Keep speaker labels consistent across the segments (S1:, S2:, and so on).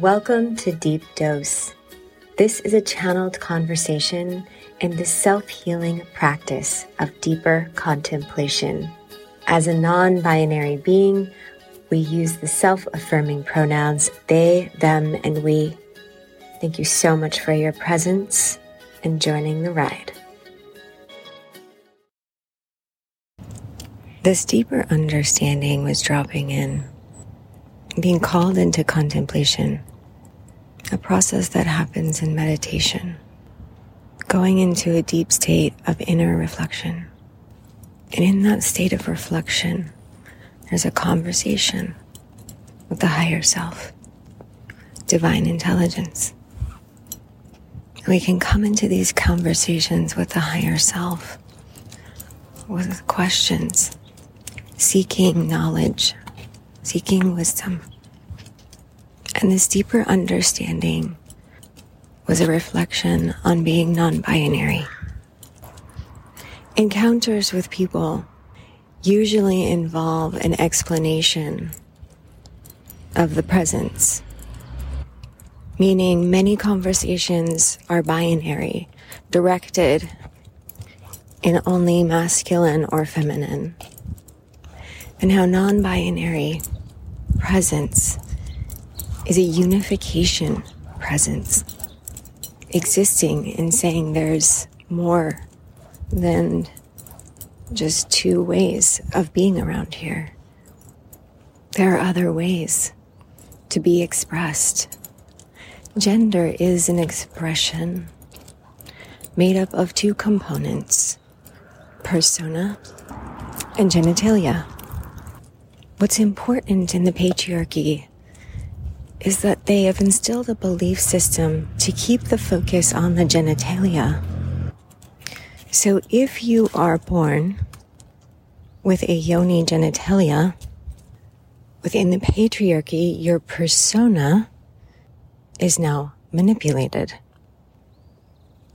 S1: Welcome to Deep Dose. This is a channeled conversation in the self healing practice of deeper contemplation. As a non binary being, we use the self affirming pronouns they, them, and we. Thank you so much for your presence and joining the ride. This deeper understanding was dropping in, being called into contemplation, a process that happens in meditation, going into a deep state of inner reflection. And in that state of reflection, there's a conversation with the higher self, divine intelligence. We can come into these conversations with the higher self with questions seeking knowledge, seeking wisdom. And this deeper understanding was a reflection on being non binary. Encounters with people usually involve an explanation of the presence, meaning many conversations are binary, directed in only masculine or feminine and how non binary presence is a unification presence, existing in saying there's more than just two ways of being around here. There are other ways to be expressed. Gender is an expression made up of two components persona and genitalia. What's important in the patriarchy is that they have instilled a belief system to keep the focus on the genitalia. So if you are born with a yoni genitalia, within the patriarchy, your persona is now manipulated.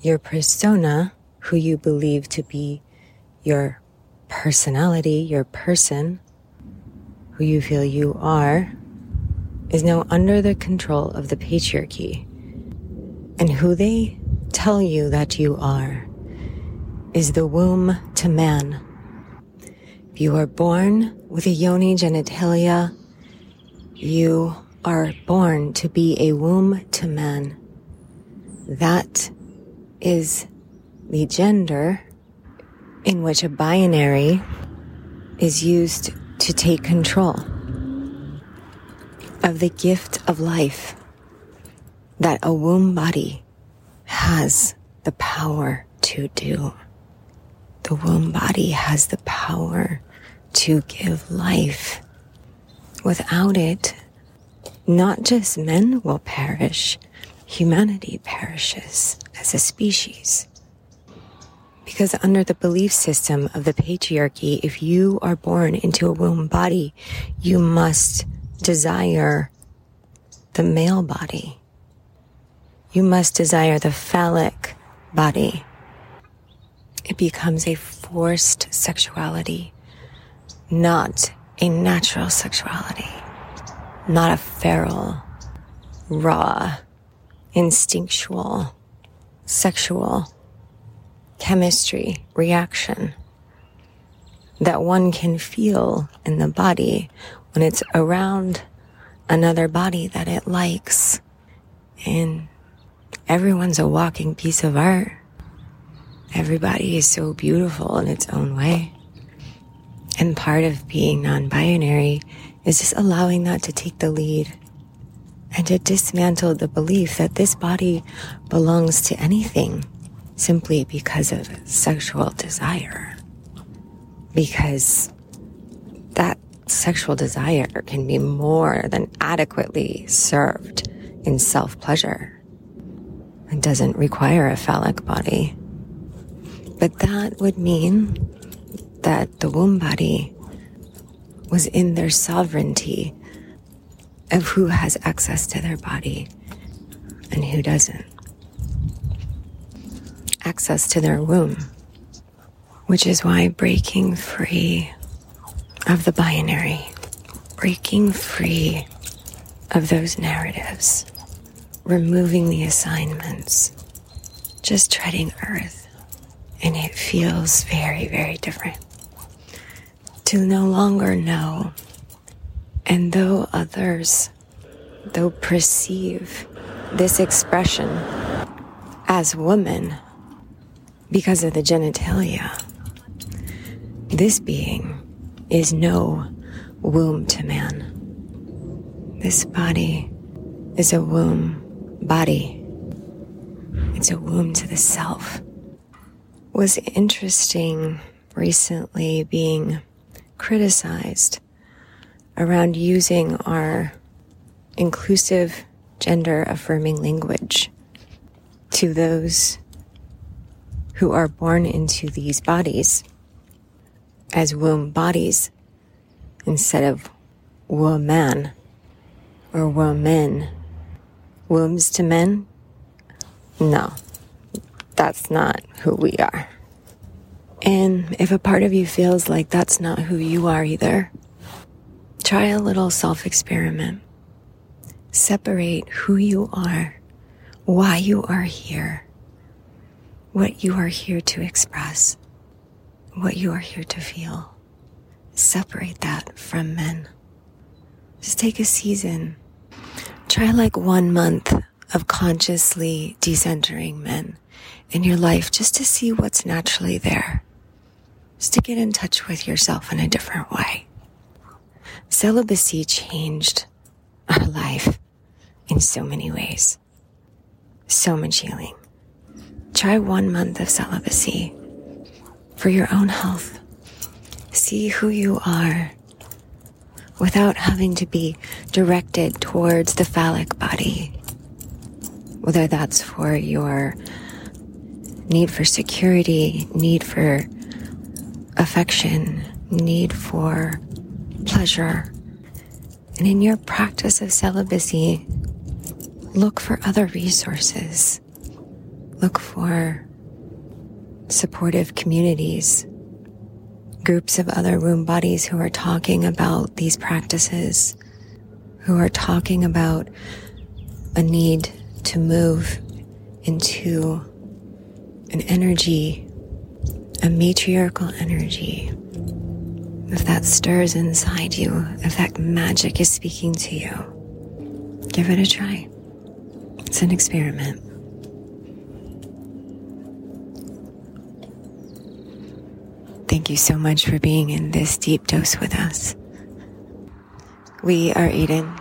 S1: Your persona, who you believe to be your personality, your person, you feel you are, is now under the control of the patriarchy. And who they tell you that you are is the womb to man. If you are born with a yoni genitalia, you are born to be a womb to man. That is the gender in which a binary is used to take control of the gift of life that a womb body has the power to do. The womb body has the power to give life. Without it, not just men will perish, humanity perishes as a species. Because under the belief system of the patriarchy, if you are born into a womb body, you must desire the male body. You must desire the phallic body. It becomes a forced sexuality, not a natural sexuality, not a feral, raw, instinctual, sexual chemistry reaction that one can feel in the body when it's around another body that it likes. And everyone's a walking piece of art. Everybody is so beautiful in its own way. And part of being non binary is just allowing that to take the lead and to dismantle the belief that this body belongs to anything simply because of sexual desire. Because that sexual desire can be more than adequately served in self pleasure. It doesn't require a phallic body. But that would mean that the womb body was in their sovereignty of who has access to their body and who doesn't access to their womb, which is why breaking free of the binary, breaking free of those narratives removing the assignments, just treading earth. And it feels very, very different to no longer know. And though others, though perceive this expression as woman because of the genitalia, this being is no womb to man. This body is a womb body. It's a womb to the self. Was interesting recently being criticized around using our inclusive gender affirming language to those who are born into these bodies as womb bodies instead of woman or woman. Wombs to men? No, that's not who we are. And if a part of you feels like that's not who you are either, try a little self experiment. Separate who you are, why you are here, what you are here to express, what you are here to feel. Separate that from men. Just take a season. Try like one month of consciously decentering men in your life just to see what's naturally there. Just to get in touch with yourself in a different way. Celibacy changed our life in so many ways. So much healing. Try one month of celibacy for your own health. See who you are without having to be directed towards the phallic body. Whether that's for your need for security, need for affection, need for pleasure. And in your practice of celibacy, look for other resources. Look for supportive communities, groups of other womb bodies who are talking about these practices, who are talking about a need to move into an energy, a matriarchal energy. If that stirs inside you, if that magic is speaking to you, give it a try. It's an experiment. Thank you so much for being in this deep dose with us. We are Eden